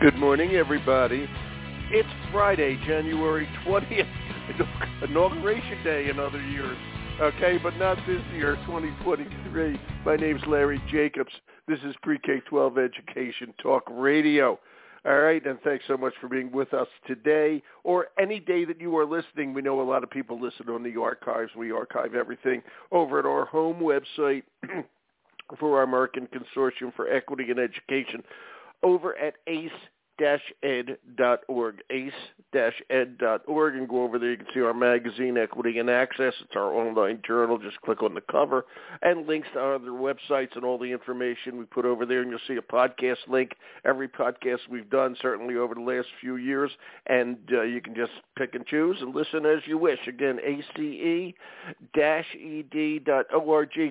Good morning, everybody. It's Friday, January 20th, Inauguration Day in other years. Okay, but not this year, 2023. My name's Larry Jacobs. This is Pre-K-12 Education Talk Radio. All right, and thanks so much for being with us today or any day that you are listening. We know a lot of people listen on the archives. We archive everything over at our home website for our American Consortium for Equity and Education over at ace ed.org, ace-ed.org, and go over there. You can see our magazine, Equity and Access. It's our online journal. Just click on the cover and links to our other websites and all the information we put over there. And you'll see a podcast link. Every podcast we've done, certainly over the last few years, and uh, you can just pick and choose and listen as you wish. Again, ace-ed.org.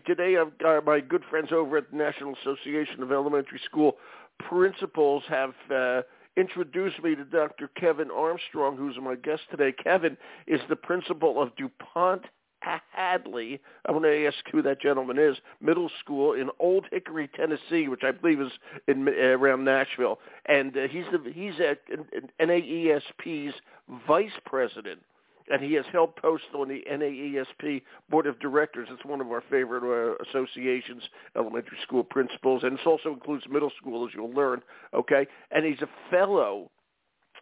Today, I've got my good friends over at the National Association of Elementary School principals have uh, introduced me to Dr. Kevin Armstrong, who's my guest today. Kevin is the principal of DuPont Hadley. I want to ask who that gentleman is. Middle school in Old Hickory, Tennessee, which I believe is in uh, around Nashville, and uh, he's the he's at NAESP's vice president and he has held posts on the NAESP Board of Directors. It's one of our favorite uh, associations, elementary school principals, and it also includes middle school, as you'll learn, okay? And he's a fellow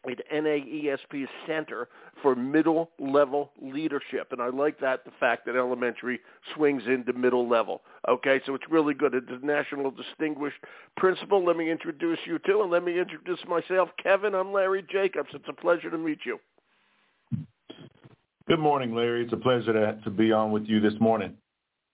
at NAESP's Center for Middle Level Leadership. And I like that, the fact that elementary swings into middle level. Okay, so it's really good. It's a national distinguished principal. Let me introduce you to, and let me introduce myself. Kevin, I'm Larry Jacobs. It's a pleasure to meet you. Good morning, Larry. It's a pleasure to, to be on with you this morning.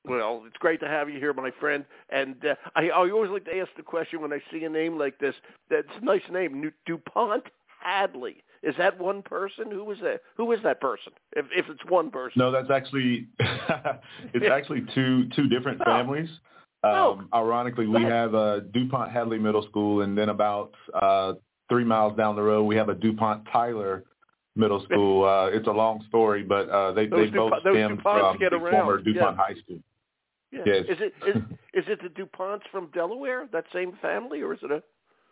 Well, it's great to have you here, my friend. And uh, I, I always like to ask the question when I see a name like this. That's a nice name, DuPont Hadley. Is that one person? Who is that? Who is that person? If if it's one person. No, that's actually it's actually two two different oh. families. Oh. Um, ironically, we have a DuPont Hadley Middle School, and then about uh, three miles down the road, we have a DuPont Tyler middle school. Uh, it's a long story, but uh, they those they both stem from the former DuPont yeah. High School. Yeah. Yes. Is it is, is it the DuPonts from Delaware? That same family, or is it a?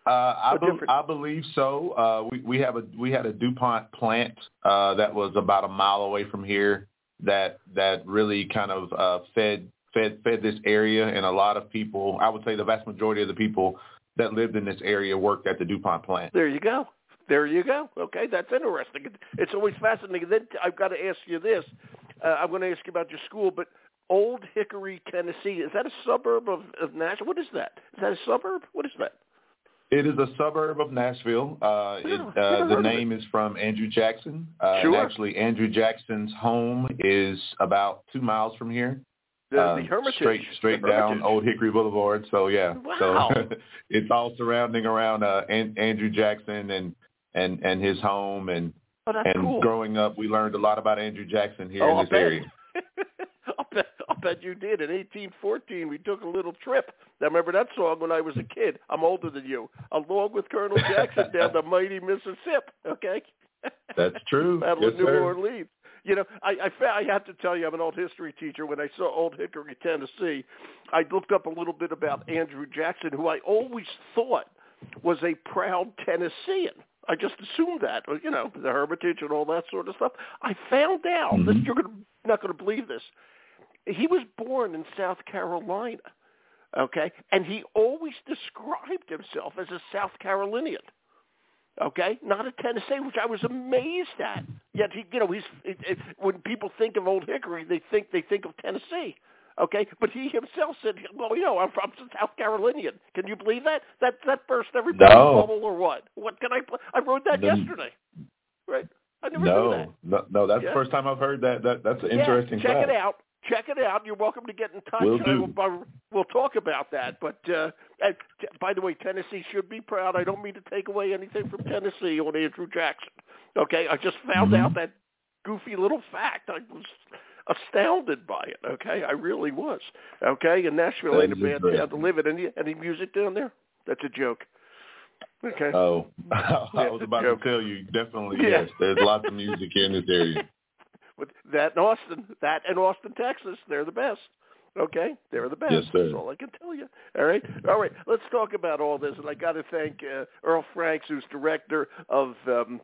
Uh, I, be, I believe so. Uh, we we have a we had a DuPont plant uh, that was about a mile away from here that that really kind of uh, fed fed fed this area, and a lot of people. I would say the vast majority of the people that lived in this area worked at the DuPont plant. There you go. There you go. Okay, that's interesting. It's always fascinating. Then I've got to ask you this. Uh, I'm going to ask you about your school, but Old Hickory, Tennessee, is that a suburb of, of Nashville? What is that? Is that a suburb? What is that? It is a suburb of Nashville. Uh, it, uh, the name is from Andrew Jackson. Uh, sure. Actually, Andrew Jackson's home is about two miles from here. The, the Hermitage. Straight, straight the down Hermitage. Old Hickory Boulevard. So yeah. Wow. So it's all surrounding around uh, An- Andrew Jackson and and and his home and oh, and cool. growing up, we learned a lot about Andrew Jackson here oh, in this area. I'll bet, I'll bet you did. In 1814, we took a little trip. I remember that song when I was a kid. I'm older than you. Along with Colonel Jackson down the mighty Mississippi. Okay. That's true. Battle yes, of New sir. Orleans. You know, I, I fa- I have to tell you, I'm an old history teacher. When I saw Old Hickory, Tennessee, I looked up a little bit about Andrew Jackson, who I always thought was a proud Tennessean. I just assumed that, you know, the Hermitage and all that sort of stuff. I found out Mhm. that you're gonna, not going to believe this. He was born in South Carolina, okay, and he always described himself as a South Carolinian, okay, not a Tennessee, which I was amazed at. Yet he, you know, he's it, it, when people think of Old Hickory, they think they think of Tennessee. Okay, but he himself said, "Well, you know, I'm from South Carolinian. Can you believe that? That that burst everybody's No. bubble, or what? What can I? Pl- I wrote that No. yesterday. Right? I never knew No, that. no, no, that's Yeah. the first time I've heard that. That that's an Yeah, interesting check fact. it out. Check it out. You're welcome to get in touch. Will I do. will- we'll talk about that. But uh, and, t- by the way, Tennessee should be proud. I don't mean to take away anything from Tennessee on Andrew Jackson. Okay, I just found Mhm. out that goofy little fact. I was astounded by it. Okay, I really was. Okay, and Nashville ain't a bad town to live in. Any any music down there? That's a joke. Okay. Oh, I was about joke. to tell you. Definitely, Yeah. yes. There's lots of music in this area. With that in Austin, that in Austin, Texas, they're the best. Okay, they're the best. Yes, sir. That's all I can tell you. All right, all right. Let's talk about all this, and I got to thank uh, Earl Franks, who's director of um,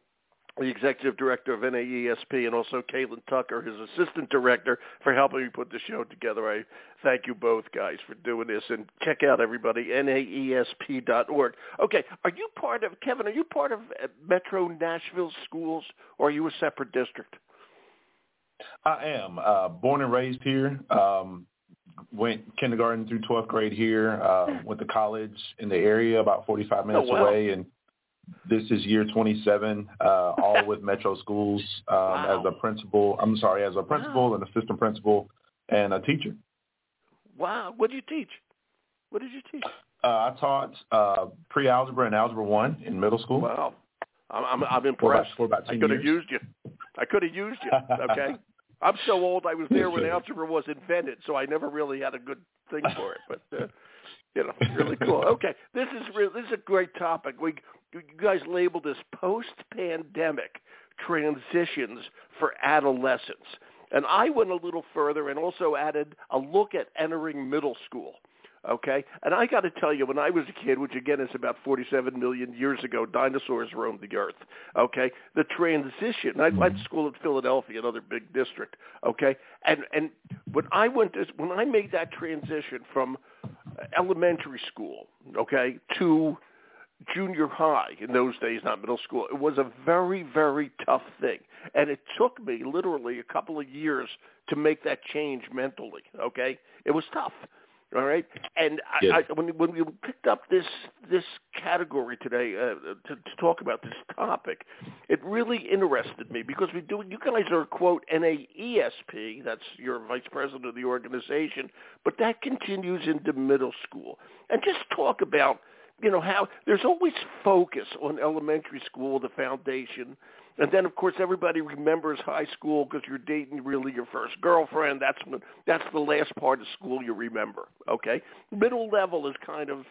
the executive director of NAESP, and also Caitlin Tucker, his assistant director, for helping me put the show together. I thank you both guys for doing this, and check out everybody naesp.org. Okay, are you part of Kevin? Are you part of uh, Metro Nashville Schools, or are you a separate district? I am uh, born and raised here. Um, went kindergarten through 12th grade here. Uh, went to college in the area, about 45 minutes oh, wow. away, and this is year 27, uh, all with Metro Schools um, wow. as a principal. I'm sorry, as a principal, wow. an assistant principal, and a teacher. Wow. What did you teach? What did you teach? Uh, I taught uh, pre-algebra and algebra one in middle school. Wow. I'm, I'm, I'm impressed. For about, for about I could have used you. I could have used you. Okay. I'm so old. I was there when algebra was invented, so I never really had a good thing for it. But uh, you know, really cool. Okay, this is re- this is a great topic. We you guys labeled this post-pandemic transitions for adolescents, and I went a little further and also added a look at entering middle school. Okay, and I got to tell you, when I was a kid, which again is about 47 million years ago, dinosaurs roamed the earth. Okay, the transition. I went to mm-hmm. school in Philadelphia, another big district. Okay, and and when I went to when I made that transition from elementary school, okay, to junior high in those days, not middle school, it was a very very tough thing, and it took me literally a couple of years to make that change mentally. Okay, it was tough. All right, and yes. I, I, when when we picked up this this category today uh, to, to talk about this topic, it really interested me because we do. You guys are quote NAESP, that's your vice president of the organization, but that continues into middle school, and just talk about you know how there's always focus on elementary school, the foundation, and then, of course, everybody remembers high school because you're dating really your first girlfriend. That's when, that's the last part of school you remember. Okay, middle level is kind of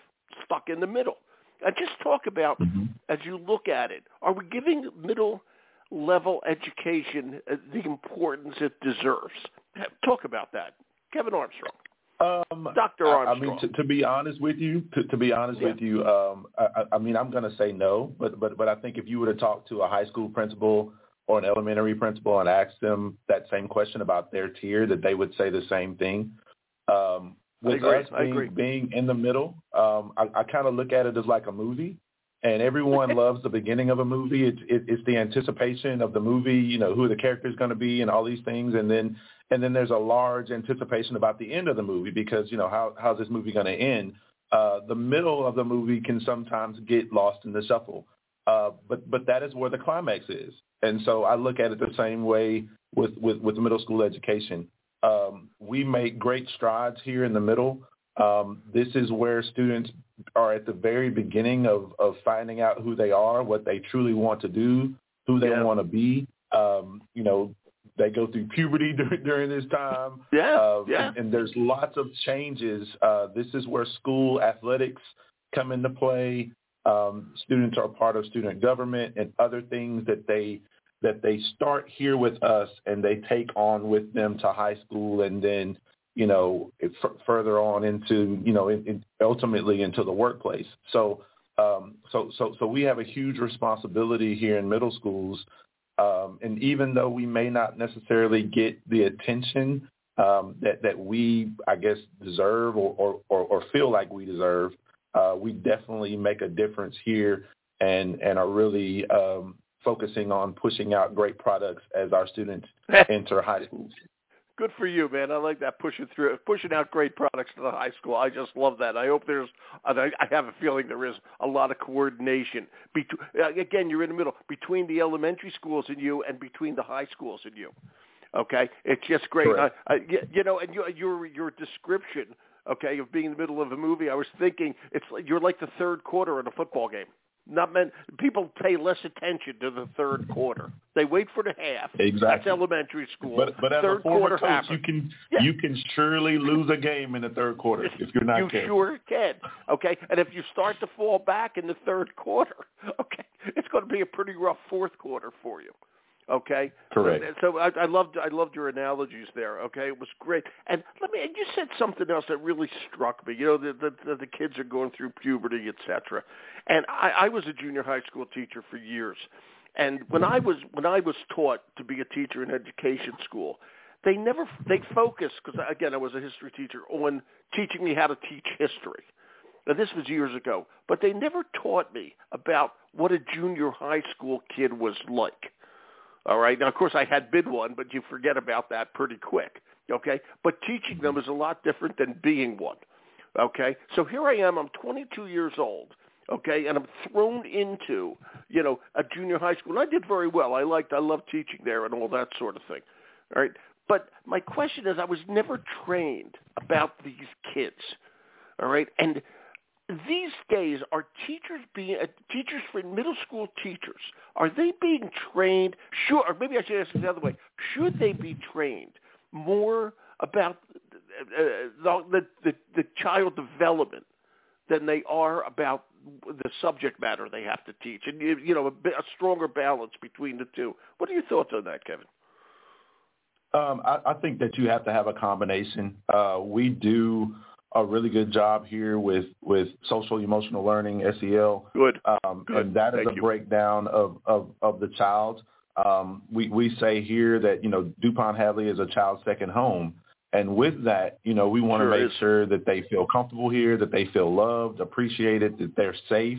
stuck in the middle. And just talk about mm-hmm. as you look at it, are we giving middle level education the importance it deserves? Talk about that, Kevin Armstrong. Um, Dr. Armstrong. I, I mean, to, to, be honest with you, to, to be honest yeah. with you, um, I, I, mean, I'm going to say no, but but but I think if you were to talk to a high school principal or an elementary principal and ask them that same question about their tier, that they would say the same thing. Um, with us being, being in the middle, um, I, I kind of look at it as like a movie. And everyone loves the beginning of a movie. It's it, it's the anticipation of the movie, you know, who the character is going to be, and all these things. And then and then there's a large anticipation about the end of the movie because you know how how's this movie going to end. Uh, the middle of the movie can sometimes get lost in the shuffle, uh, but but that is where the climax is. And so I look at it the same way with with, with middle school education. Um, we make great strides here in the middle. Um, this is where students are at the very beginning of, of finding out who they are, what they truly want to do, who they yeah. want to be. Um, you know, they go through puberty during, during this time. Yeah, uh, yeah. And, and there's lots of changes. Uh, this is where school athletics come into play. Um, students are part of student government and other things that they that they start here with us and they take on with them to high school and then you know f- further on into you know in, in ultimately into the workplace. So um, so so so we have a huge responsibility here in middle schools um, and even though we may not necessarily get the attention um, that that we, I guess, deserve or or, or, or feel like we deserve, uh, we definitely make a difference here and and are really um, focusing on pushing out great products as our students enter high schools. Good for you, man. I like that pushing through, pushing out great products to the high school. I just love that. I hope there's, I have a feeling there is a lot of coordination. Between, uh, again, you're in the middle between the elementary schools and you, and between the high schools and you. Okay, it's just great. I, I, you know, and your your your description, okay, of being in the middle of a movie. I was thinking it's like you're like the third quarter in a football game. Not meant people pay less attention to the third quarter. They wait for the half. Exactly. That's elementary school. But but as third a former coach, half. you can Yeah. you can surely lose a game in the third quarter if you're not you careful. sure can. Okay, and if you start to fall back in the third quarter, okay, it's going to be a pretty rough fourth quarter for you. Okay. Correct. So I, I loved I loved your analogies there. Okay, it was great. And let me. And you said something else that really struck me. You know, the the, the kids are going through puberty, etc. And I, I was a junior high school teacher for years. And when I was when I was taught to be a teacher in education school, they never they focused because again I was a history teacher on teaching me how to teach history. Now this was years ago, but they never taught me about what a junior high school kid was like all right. Now, of course, I had been one, but you forget about that pretty quick. Okay. But teaching them mm-hmm. is a lot different than being one. Okay. So here I am. I'm 22 years old. Okay, and I'm thrown into, you know, a junior high school. And I did very well. I liked, I loved teaching there and all that sort of thing. All right. But my question is, I was never trained about these kids. All right. And these days are teachers being uh, teachers for middle school teachers are they being trained? Sure or maybe i should ask it the other way. Should they be trained more about uh, the, the the child development than they are about the subject matter they have to teach? And you know a, a stronger balance between the two. What are your thoughts on that kevin? Um, I, I think that you have to have a combination. Uh, we do a really good job here with with social emotional learning SEL. Good. Um, good. And that is Thank a you. breakdown of of of the child. Um, we we say here that you know Dupont Hadley is a child's second home, and with that, you know we want to Sure make is. sure that they feel comfortable here, that they feel loved, appreciated, that they're safe,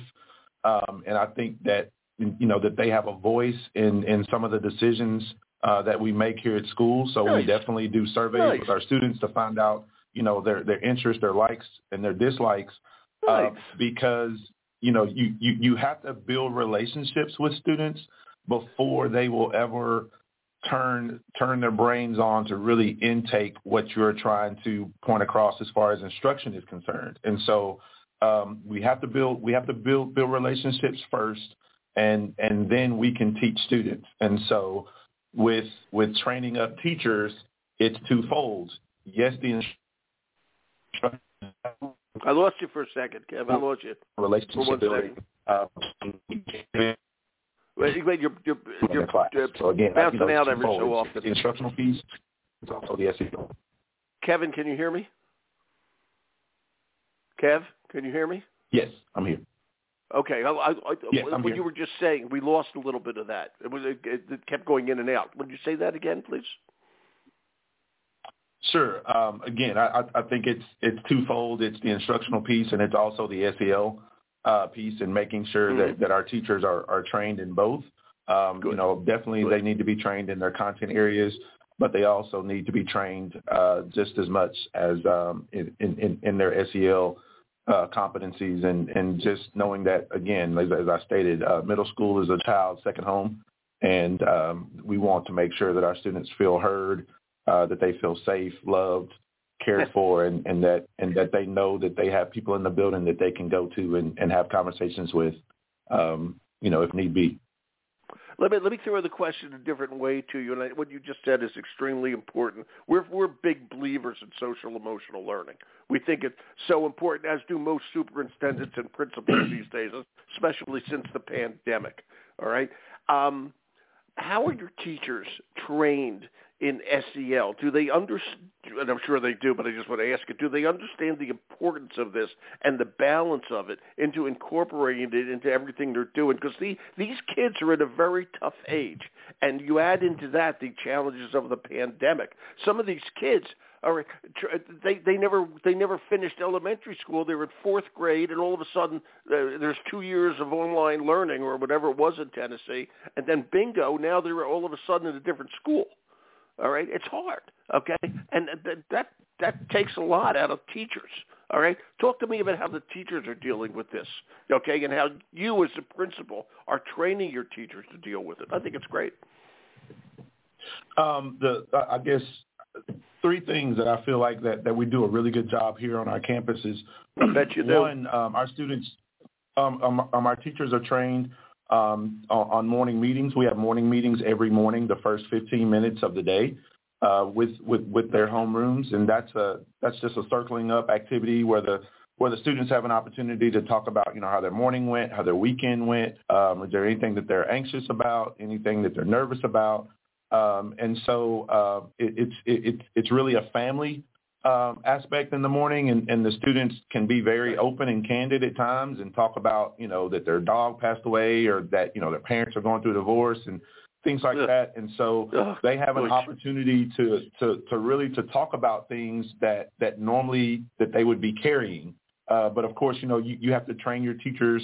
um, and I think that you know that they have a voice in in some of the decisions uh, that we make here at school. So we definitely do surveys Nice. with our students to find out you know their their interests, their likes, and their dislikes, uh, because you know you, you you have to build relationships with students before they will ever turn turn their brains on to really intake what you're trying to point across as far as instruction is concerned. And so um, we have to build we have to build build relationships first, and and then we can teach students. And so with with training up teachers, it's twofold. Yes, the instruction I lost you for a second, Kevin. I lost you. relationship building. Uh, Wait, wait, you're you're, you're, class. you're So again, bouncing you know, out every so often. The instructional piece, it's also the SEL. Kevin, can you hear me? Kev, can you hear me? Yes, I'm here. Okay. I, I, I, Yes, I'm what here. you were just saying, we lost a little bit of that. It was it, it kept going in and out. Would you say that again, please? Sure. Um, again, I, I think it's it's twofold. It's the instructional piece, and it's also the SEL uh, piece, and making sure Mhm. that, that our teachers are, are trained in both. Um, you know, definitely Good. they need to be trained in their content areas, but they also need to be trained uh, just as much as um, in, in, in their SEL uh, competencies, and, and just knowing that again, as, as I stated, uh, middle school is a child's second home, and um, we want to make sure that our students feel heard, uh, that they feel safe, loved, cared for, and, and that and that they know that they have people in the building that they can go to and, and have conversations with, um, you know, if need be. Let me let me throw the question a different way to you, and I, what you just said is extremely important. We're we're big believers in social emotional learning. We think it's so important, as do most superintendents and principals these days, especially since the pandemic. All right, um, how are your teachers trained in SEL? Do they understand? And I'm sure they do, but I just want to ask it: Do they understand the importance of this and the balance of it into incorporating it into everything they're doing? Because the, these kids are at a very tough age, and you add into that the challenges of the pandemic. Some of these kids are they they never they never finished elementary school. They were in fourth grade, and all of a sudden uh, there's two years of online learning or whatever it was in Tennessee, and then bingo, now they're all of a sudden in a different school. All right, it's hard. Okay, and that that that takes a lot out of teachers. All right, talk to me about how the teachers are dealing with this. Okay, and how you as a principal are training your teachers to deal with it. I think it's great. Um, the I I guess three things that I feel like that, that we do a really good job here on our campuses. I bet you do. One, um, our students, um, um, um, our teachers are trained um, on, morning meetings. We have morning meetings every morning, the first 15 minutes of the day, uh, with with with their homerooms, and that's a that's just a circling up activity where the where the students have an opportunity to talk about, you know, how their morning went, how their weekend went. Um, is there anything that they're anxious about, anything that they're nervous about? Um, and so uh, it, it's it, it's really a family um, aspect in the morning, and, and the students can be very open and candid at times and talk about, you know, that their dog passed away or that you know their parents are going through a divorce and things like Ugh. that. And so Ugh. they have an opportunity to, to, to really to talk about things that, that normally that they would be carrying. Uh, but of course, you know, you, you have to train your teachers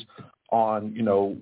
on, you know,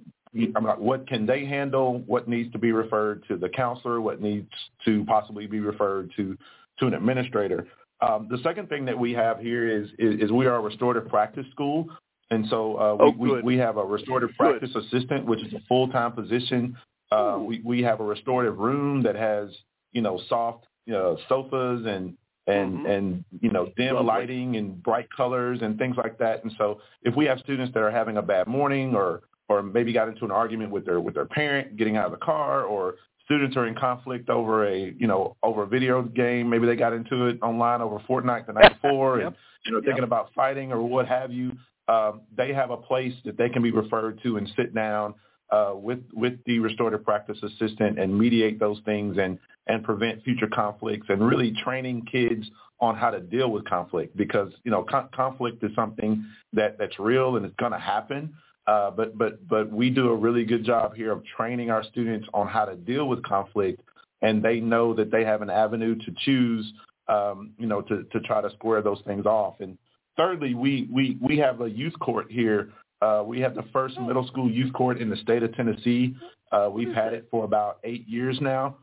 I'm not, what can they handle? What needs to be referred to the counselor? What needs to possibly be referred to to an administrator? Um, the second thing that we have here is, is, is we are a restorative practice school. And so uh, we, oh, we, we, have a restorative practice good. assistant, which is a full-time position uh, we we have a restorative room that has you know soft you know, sofas and and mm-hmm. and you know dim Lovely. lighting and bright colors and things like that. And so if we have students that are having a bad morning or or maybe got into an argument with their with their parent getting out of the car or students are in conflict over a you know over a video game maybe they got into it online over Fortnite the night before yep. and you know thinking yep. about fighting or what have you um, they have a place that they can be referred to and sit down uh, with with the restorative practice assistant and mediate those things and and prevent future conflicts and really training kids on how to deal with conflict because you know con- conflict is something that that's real and it's going to happen. Uh, but but but we do a really good job here of training our students on how to deal with conflict, and they know that they have an avenue to choose, um, you know, to to try to square those things off. And thirdly, we we we have a youth court here uh, we have the first oh. middle school youth court in the state of Tennessee. Uh, we've had it for about eight years now.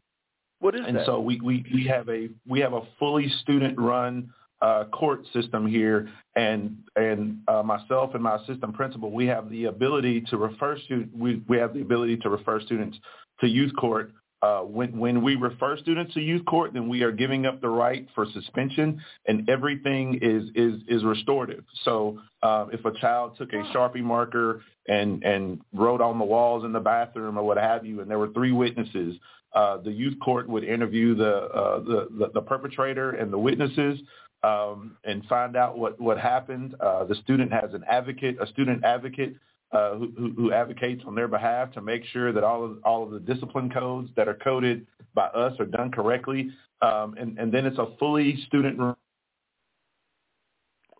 What is and that? so we, we, we have a we have a fully student run uh, court system here, and and uh, myself and my assistant principal, we have the ability to refer student we, we have the ability to refer students to youth court uh, when when we refer students to youth court, then we are giving up the right for suspension, and everything is is is restorative. So uh, if a child took a sharpie marker and and wrote on the walls in the bathroom or what have you, and there were three witnesses, uh, the youth court would interview the, uh, the, the the perpetrator and the witnesses. Um, and find out what what happened. Uh, the student has an advocate, a student advocate uh, who, who advocates on their behalf to make sure that all of all of the discipline codes that are coded by us are done correctly. Um, and, and then it's a fully student.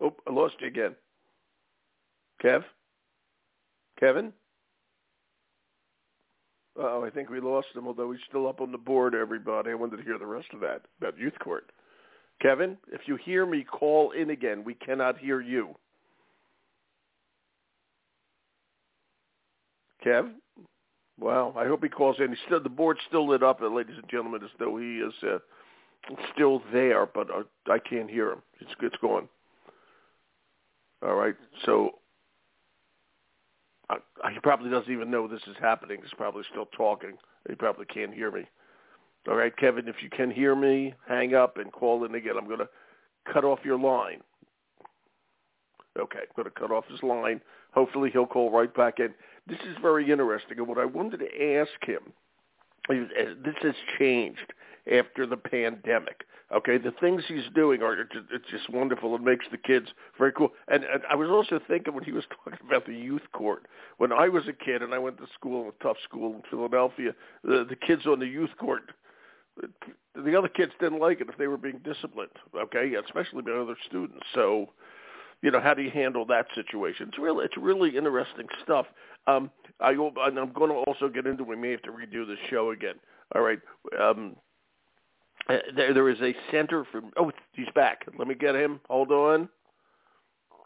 Oh, I lost you again. Kev? Kevin? Oh, I think we lost him, although he's still up on the board, everybody. I wanted to hear the rest of that, about youth court. Kevin, if you hear me, call in again. We cannot hear you. Kev? Wow, I hope he calls in. He's still the board's still lit up, ladies and gentlemen, as though he is uh, still there, but uh, I can't hear him. It's it's gone. All right, so uh, he probably doesn't even know this is happening. He's probably still talking. He probably can't hear me. All right, Kevin, if you can hear me, hang up and call in again. I'm going to cut off your line. Okay, I'm going to cut off his line. Hopefully he'll call right back in. This is very interesting, and what I wanted to ask him is this has changed after the pandemic. Okay, the things he's doing are it's just wonderful. It makes the kids very cool. And, and I was also thinking when he was talking about the youth court. When I was a kid and I went to school, a tough school in Philadelphia, the, the kids on the youth court, the other kids didn't like it if they were being disciplined. Okay, especially by other students. So you know, how do you handle that situation? It's really, it's really interesting stuff. Um, I, and I'm going to also get into. We may have to redo the show again. All right. Um, uh, there, there is a center for. Oh, he's back. Let me get him. Hold on.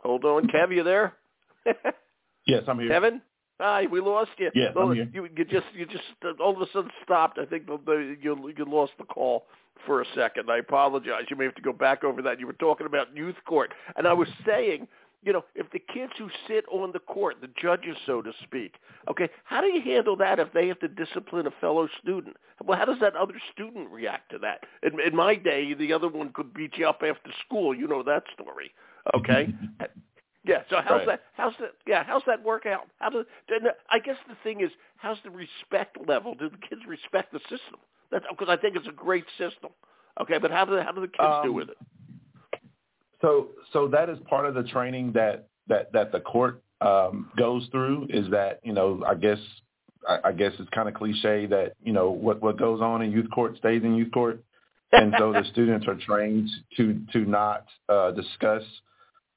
Hold on, Kev. You there? yes, I'm here. Kevin. Hi, we lost you. Yes, well, You, you just, you just uh, all of a sudden stopped. I think you, you lost the call for a second. I apologize. You may have to go back over that. You were talking about youth court, and I was saying, you know, if the kids who sit on the court, the judges, so to speak, okay, how do you handle that if they have to discipline a fellow student? Well, how does that other student react to that? In, in my day, the other one could beat you up after school. You know that story, okay? yeah. So how's right. that? How's that? Yeah. How's that work out? How does? I guess the thing is, how's the respect level? Do the kids respect the system? That's because I think it's a great system. Okay, but how do how do the kids um, do with it? So so that is part of the training that that that the court um, goes through is that you know I guess I, I guess it's kind of cliche that you know what what goes on in youth court stays in youth court, and so the students are trained to to not uh, discuss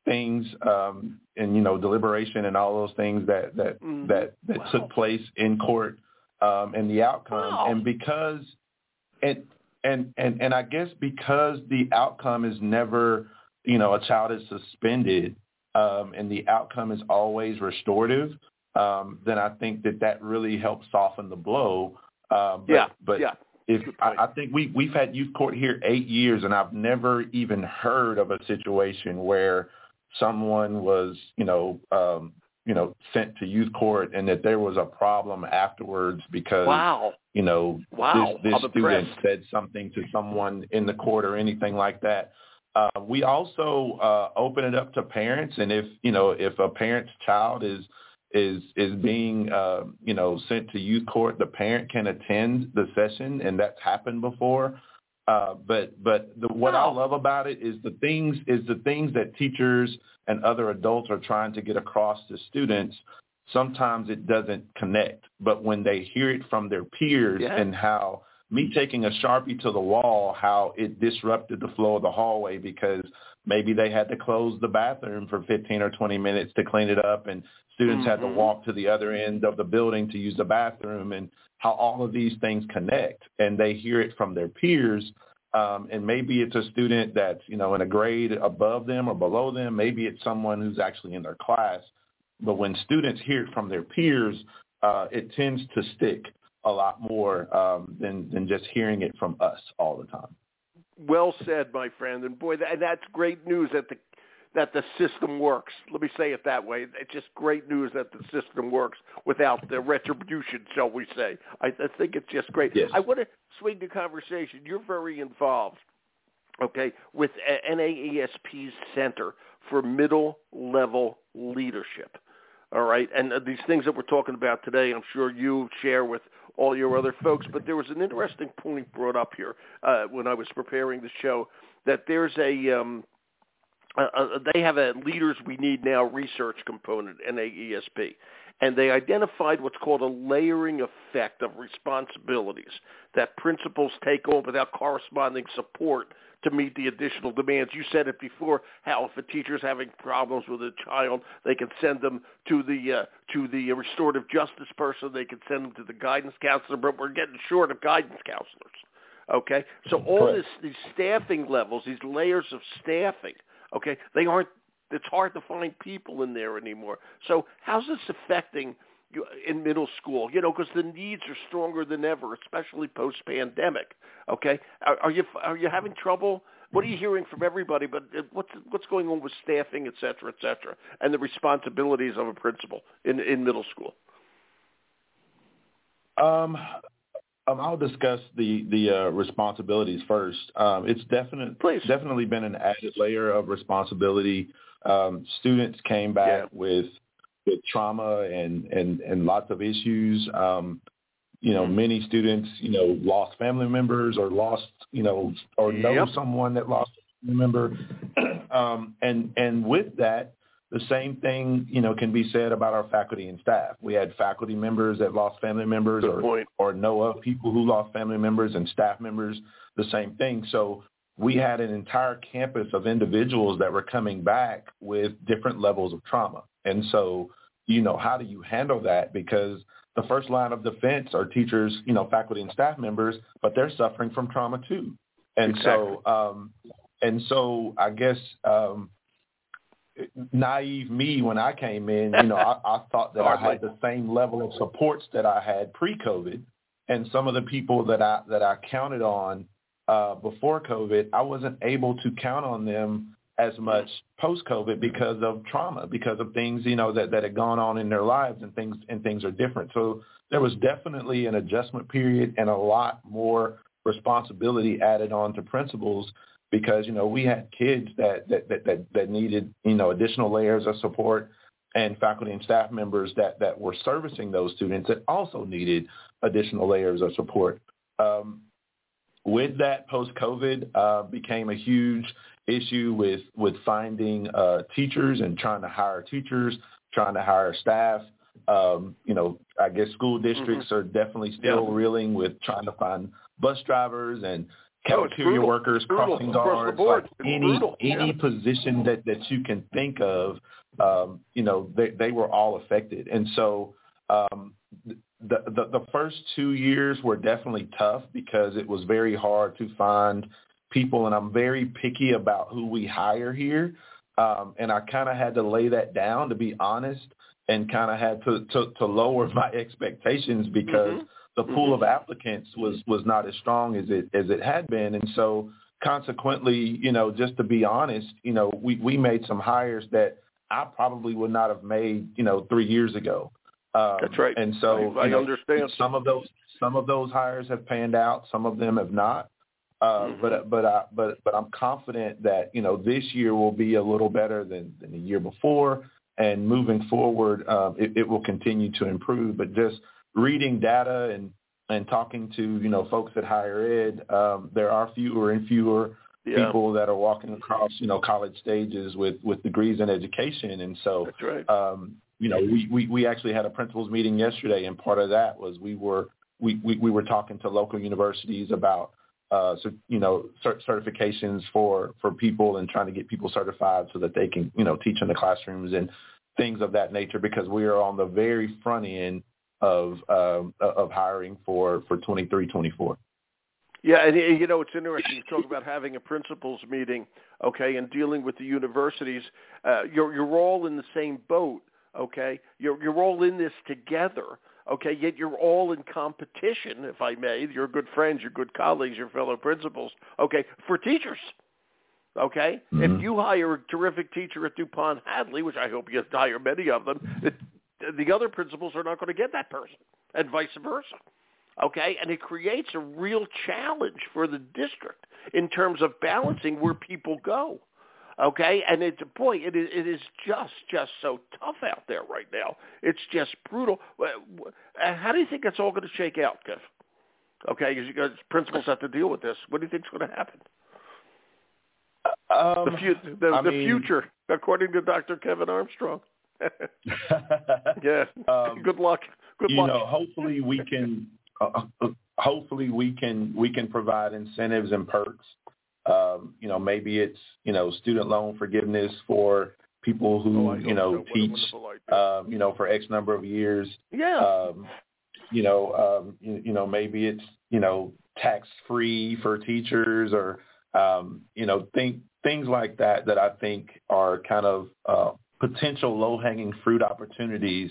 things um, and you know deliberation and all those things that that mm-hmm. that that wow. took place in court um, and the outcome wow. and because and and and and I guess because the outcome is never you know a child is suspended um, and the outcome is always restorative um, then I think that that really helps soften the blow. Uh, but, yeah, but yeah. If I, I think we we've had youth court here eight years, and I've never even heard of a situation where someone was, you know, um, you know, sent to youth court and that there was a problem afterwards because, wow. you know, wow. this, this student said something to someone in the court or anything like that. Uh, we also uh, open it up to parents, and if you know if a parent's child is is is being uh, you know sent to youth court, the parent can attend the session, and that's happened before. Uh, but but the, what I love about it is the things is the things that teachers and other adults are trying to get across to students. Sometimes it doesn't connect, but when they hear it from their peers yeah. and how me taking a sharpie to the wall, how it disrupted the flow of the hallway because maybe they had to close the bathroom for 15 or 20 minutes to clean it up and students mm-hmm. had to mm-hmm. walk to the other end of the building to use the bathroom and how all of these things connect and they hear it from their peers um, and maybe it's a student that's you know in a grade above them or below them maybe it's someone who's actually in their class but when students hear it from their peers uh, it tends to stick a lot more um, than than just hearing it from us all the time well said, my friend. And boy, that, that's great news that the that the system works. Let me say it that way. It's just great news that the system works without the retribution, shall we say. I, I think it's just great. Yes. I want to swing the conversation. You're very involved, okay, with NAESP's Center for Middle Level Leadership. All right, and uh, these things that we're talking about today, I'm sure you share with all your other folks. But there was an interesting point brought up here uh, when I was preparing the show that there's a um, uh, they have a leaders we need now research component NAESP, and they identified what's called a layering effect of responsibilities that principals take on without corresponding support to meet the additional demands. You said it before, how if a teacher's having problems with a child, they can send them to the uh, to the restorative justice person. They can send them to the guidance counselor, but we're getting short of guidance counselors. Okay, so all this these staffing levels, these layers of staffing, okay, they aren't. It's hard to find people in there anymore. So how's this affecting? in middle school, you know, because the needs are stronger than ever, especially post pandemic. Okay, are, are, you are you having trouble? What are you hearing from everybody? But uh, what's what's going on with staffing, et cetera, et cetera, and the responsibilities of a principal in in middle school? Um, um I'll discuss the the uh, responsibilities first. Um, it's definitely definitely been an added layer of responsibility. Um, students came back yeah. with with trauma and and and lots of issues. Um, you know, mm-hmm. many students, you know, lost family members or lost, you know, or know yep. someone that lost a family member. um, and and with that, the same thing, you know, can be said about our faculty and staff. We had faculty members that lost family members Good or point. or know of people who lost family members and staff members, the same thing. So we had an entire campus of individuals that were coming back with different levels of trauma. And so, you know, how do you handle that? Because the first line of defense are teachers, you know, faculty and staff members, but they're suffering from trauma too. And exactly. so, um, and so I guess, um, naive me when I came in, you know, I, I thought that I had the same level of supports that I had pre-COVID, and some of the people that I that I counted on uh, before COVID, I wasn't able to count on them as much post-COVID because of trauma, because of things, you know, that, that had gone on in their lives and things and things are different. So there was definitely an adjustment period and a lot more responsibility added on to principals because, you know, we had kids that that, that, that, that needed, you know, additional layers of support and faculty and staff members that, that were servicing those students that also needed additional layers of support. Um, with that post-COVID uh, became a huge issue with with finding uh, teachers and trying to hire teachers, trying to hire staff. Um, you know, I guess school districts mm-hmm. are definitely still yeah. reeling with trying to find bus drivers and cafeteria oh, workers, crossing guards, like any any yeah. position that that you can think of. Um, you know, they they were all affected, and so um, the, the the first two years were definitely tough because it was very hard to find people, and I'm very picky about who we hire here. Um, and I kind of had to lay that down, to be honest, and kind of had to, to to lower my expectations because mm-hmm. the pool mm-hmm. of applicants was was not as strong as it as it had been, and so consequently, you know, just to be honest, you know, we we made some hires that I probably would not have made, you know, three years ago. Um, That's right. And so I, I know, understand some of those some of those hires have panned out, some of them have not. Uh, mm-hmm. But but I, but but I'm confident that you know this year will be a little better than, than the year before, and moving forward, um, it, it will continue to improve. But just reading data and and talking to you know folks at higher ed, um, there are fewer and fewer yeah. people that are walking across you know college stages with with degrees in education, and so That's right. um, you know we, we we actually had a principals meeting yesterday, and part of that was we were we we, we were talking to local universities about uh, so, you know, cert- certifications for, for people and trying to get people certified so that they can, you know, teach in the classrooms and things of that nature because we are on the very front end of, um, of hiring for, for 23, 24. Yeah, and you know it's interesting. You talk about having a principals meeting, okay, and dealing with the universities. Uh, you're you're all in the same boat, okay. You're you're all in this together, okay, yet you're all in competition, if I may. You're good friends, you're good colleagues, your fellow principals, okay, for teachers. Okay? Mm-hmm. If you hire a terrific teacher at DuPont Hadley, which I hope you hire many of them, it, the other principals are not going to get that person, and vice versa. Okay? And it creates a real challenge for the district in terms of balancing where people go. Okay, and it's boy, it is it is just just so tough out there right now. It's just brutal. How do you think that's all going to shake out, Kev? Okay, because you guys principals have to deal with this. What do you think's going to happen? Um, the, fu- the, the mean, future, according to Dr. Kevin Armstrong. yeah. Um, Good luck. Good you luck. know, hopefully we can. Uh, uh, hopefully we can we can provide incentives and perks um, you know, maybe it's, you know, student loan forgiveness for people who, oh, you know, teach, um, you know, for X number of years. Yeah. Um, you know, um, you, you know, maybe it's, you know, tax free for teachers or, um, you know, think things like that that I think are kind of uh, potential low hanging fruit opportunities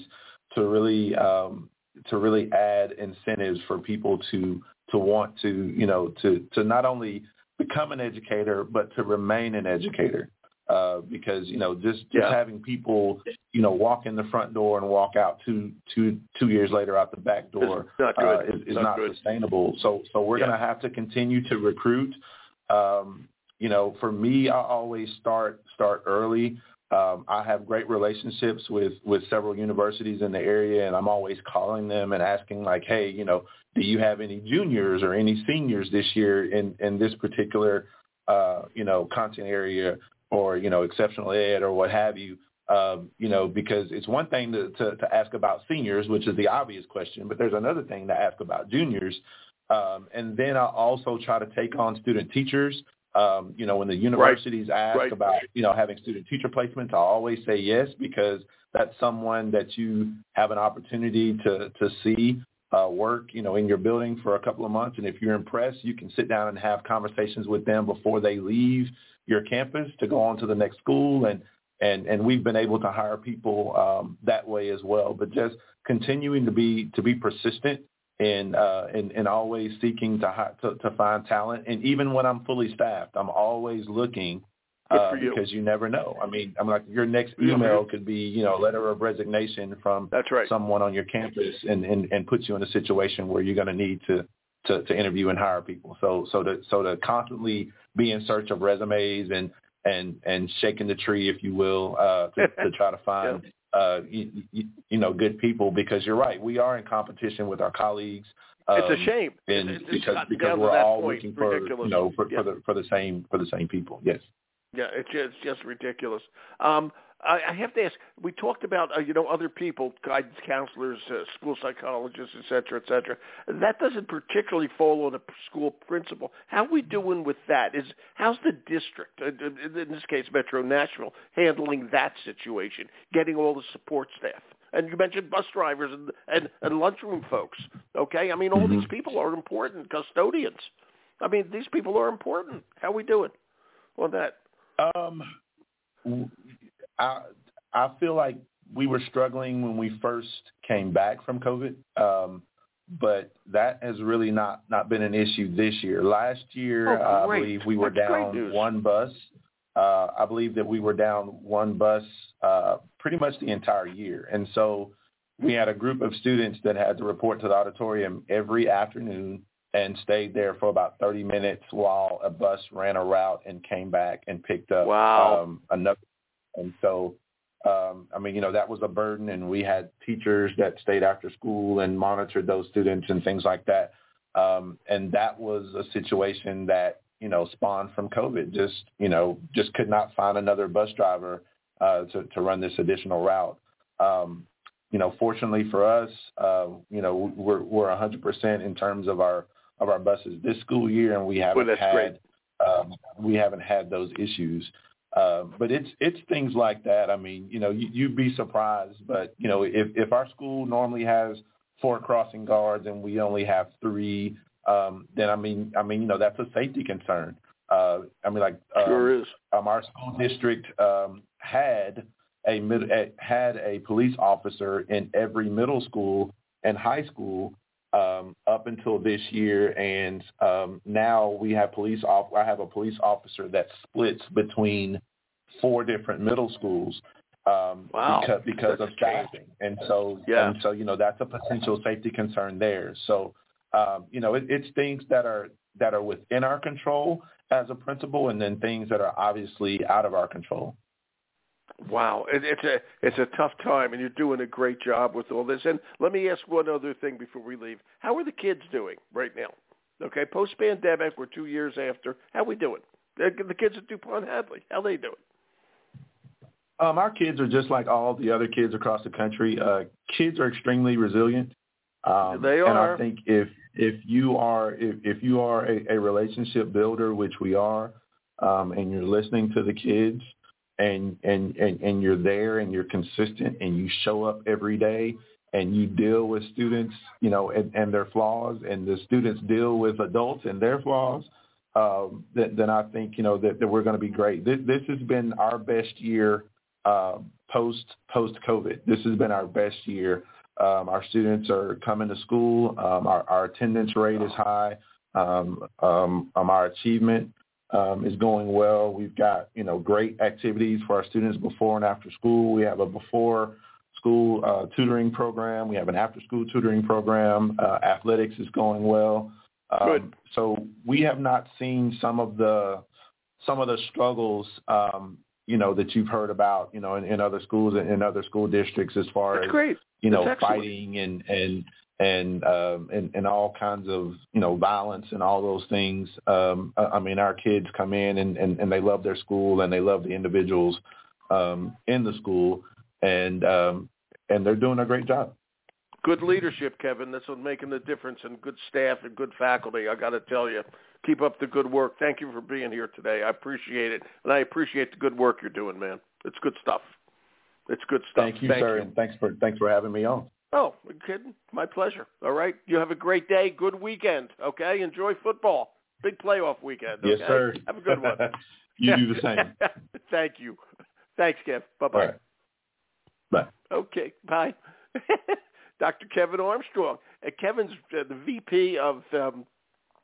to really um, to really add incentives for people to to want to you know to to not only become an educator, but to remain an educator. Uh, because you know, just just yeah. having people, you know, walk in the front door and walk out two two two years later out the back door not uh, is, is not, not sustainable. So so we're yeah. going to have to continue to recruit. Um, you know, for me, I always start start early. Um, I have great relationships with with several universities in the area, and I'm always calling them and asking like, hey, you know, do you have any juniors or any seniors this year in in this particular uh, you know content area or you know exceptional ed or what have you? Um, you know, because it's one thing to, to, to ask about seniors, which is the obvious question, but there's another thing to ask about juniors. Um, and then I also try to take on student teachers um, you know, when the universities right. ask right. about, you know, having student teacher placements, I always say yes because that's someone that you have an opportunity to to see uh, work, you know, in your building for a couple of months. And if you're impressed, you can sit down and have conversations with them before they leave your campus to go on to the next school. And and and we've been able to hire people um, that way as well. But just continuing to be to be persistent and uh, and and always seeking to, to to find talent. And even when I'm fully staffed, I'm always looking uh, you. because you never know. I mean, I'm like your next email could be you know a letter of resignation from That's right. someone on your campus, and and and puts you in a situation where you're going to need to. To, to interview and hire people, so so to so to constantly be in search of resumes and and and shaking the tree, if you will, uh, to, to try to find uh, you, you know, good people because you're right. We are in competition with our colleagues. Um, it's a um, shame. And it's because because we're all point. looking for ridiculous. you know for, yeah. for the for the same for the same people. Yes. Yeah, it's just, it's just ridiculous. Um, I, I have to ask. We talked about uh, you know other people, guidance counselors, uh, school psychologists, et cetera, et cetera. That doesn't particularly fall on a school principal. How are we doing with that? Is how's the district, uh, in this case Metro Nashville, handling that situation, getting all the support staff? And you mentioned bus drivers and and, and lunchroom folks. Okay, I mean all mm-hmm. these people are important. Custodians. I mean these people are important. How are we doing on that? Um, I I feel like we were struggling when we first came back from COVID, um, but that has really not not been an issue this year. Last year, oh, I believe we were That's down one bus. Uh, I believe that we were down one bus uh, pretty much the entire year, and so we had a group of students that had to report to the auditorium every afternoon and stayed there for about 30 minutes while a bus ran a route and came back and picked up wow. um, another. And so, um, I mean, you know, that was a burden, and we had teachers that stayed after school and monitored those students and things like that. Um, and that was a situation that you know spawned from COVID. Just you know, just could not find another bus driver uh, to to run this additional route. Um, you know, fortunately for us, uh, you know, we're we're 100% in terms of our of our buses this school year, and we haven't well, had um, we haven't had those issues. Uh, but it's it's things like that. I mean, you know, you, you'd be surprised, but you know, if if our school normally has four crossing guards and we only have three, um, then I mean, I mean, you know, that's a safety concern. Uh, I mean, like um, sure is. Um, our school district um, had a mid, had a police officer in every middle school and high school um, up until this year, and um, now we have police. Off- I have a police officer that splits between four different middle schools um, wow. because because of staffing, and so yeah. and so you know that's a potential safety concern there. So um, you know it, it's things that are that are within our control as a principal, and then things that are obviously out of our control. Wow, it, it's a it's a tough time, and you're doing a great job with all this. And let me ask one other thing before we leave: How are the kids doing right now? Okay, post pandemic, we're two years after. How we doing? The, the kids at DuPont Hadley, how they doing? Um, our kids are just like all the other kids across the country. Uh, kids are extremely resilient. Um, they are. And I think if if you are if, if you are a, a relationship builder, which we are, um, and you're listening to the kids, and, and, and, and you're there and you're consistent and you show up every day and you deal with students, you know, and, and their flaws and the students deal with adults and their flaws, um, then, then I think, you know, that, that we're going to be great. This, this has been our best year uh, post post COVID. This has been our best year. Um, our students are coming to school. Um, our, our attendance rate is high. Um, um, um, our achievement um, is going well. We've got, you know, great activities for our students before and after school. We have a before school uh, tutoring program. We have an after school tutoring program. Uh, athletics is going well. Um, Good. So we have not seen some of the some of the struggles, um, you know, that you've heard about, you know, in, in other schools and in other school districts as far That's as great. you know fighting and and and um, and and all kinds of you know violence and all those things. Um, I mean, our kids come in and, and and they love their school and they love the individuals um, in the school, and um, and they're doing a great job. Good leadership, Kevin. That's what's making the difference, and good staff and good faculty. I got to tell you, keep up the good work. Thank you for being here today. I appreciate it, and I appreciate the good work you're doing, man. It's good stuff. It's good stuff. Thank you, Thank sir, you. and thanks for thanks for having me on. Oh, kidding? My pleasure. All right. You have a great day. Good weekend. Okay. Enjoy football. Big playoff weekend. Okay? Yes, sir. Have a good one. you do the same. Thank you. Thanks, Kev. Bye bye. Right. Bye. Okay. Bye. Dr. Kevin Armstrong. Uh, Kevin's uh, the VP of, um,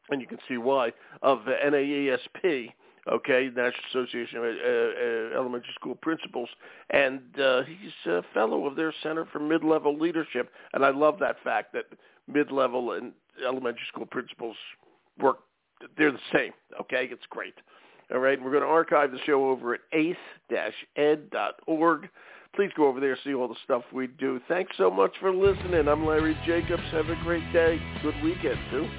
and you can see why, of uh, NAESP okay, National Association of uh, uh, Elementary School Principals, and uh, he's a fellow of their Center for Mid-Level Leadership, and I love that fact that mid-level and elementary school principals work, they're the same, okay? It's great. All right, we're going to archive the show over at ace-ed.org. please go over there see all the stuff we do. Thanks so much for listening. I'm Larry Jacobs. Have a great day. Good weekend, too.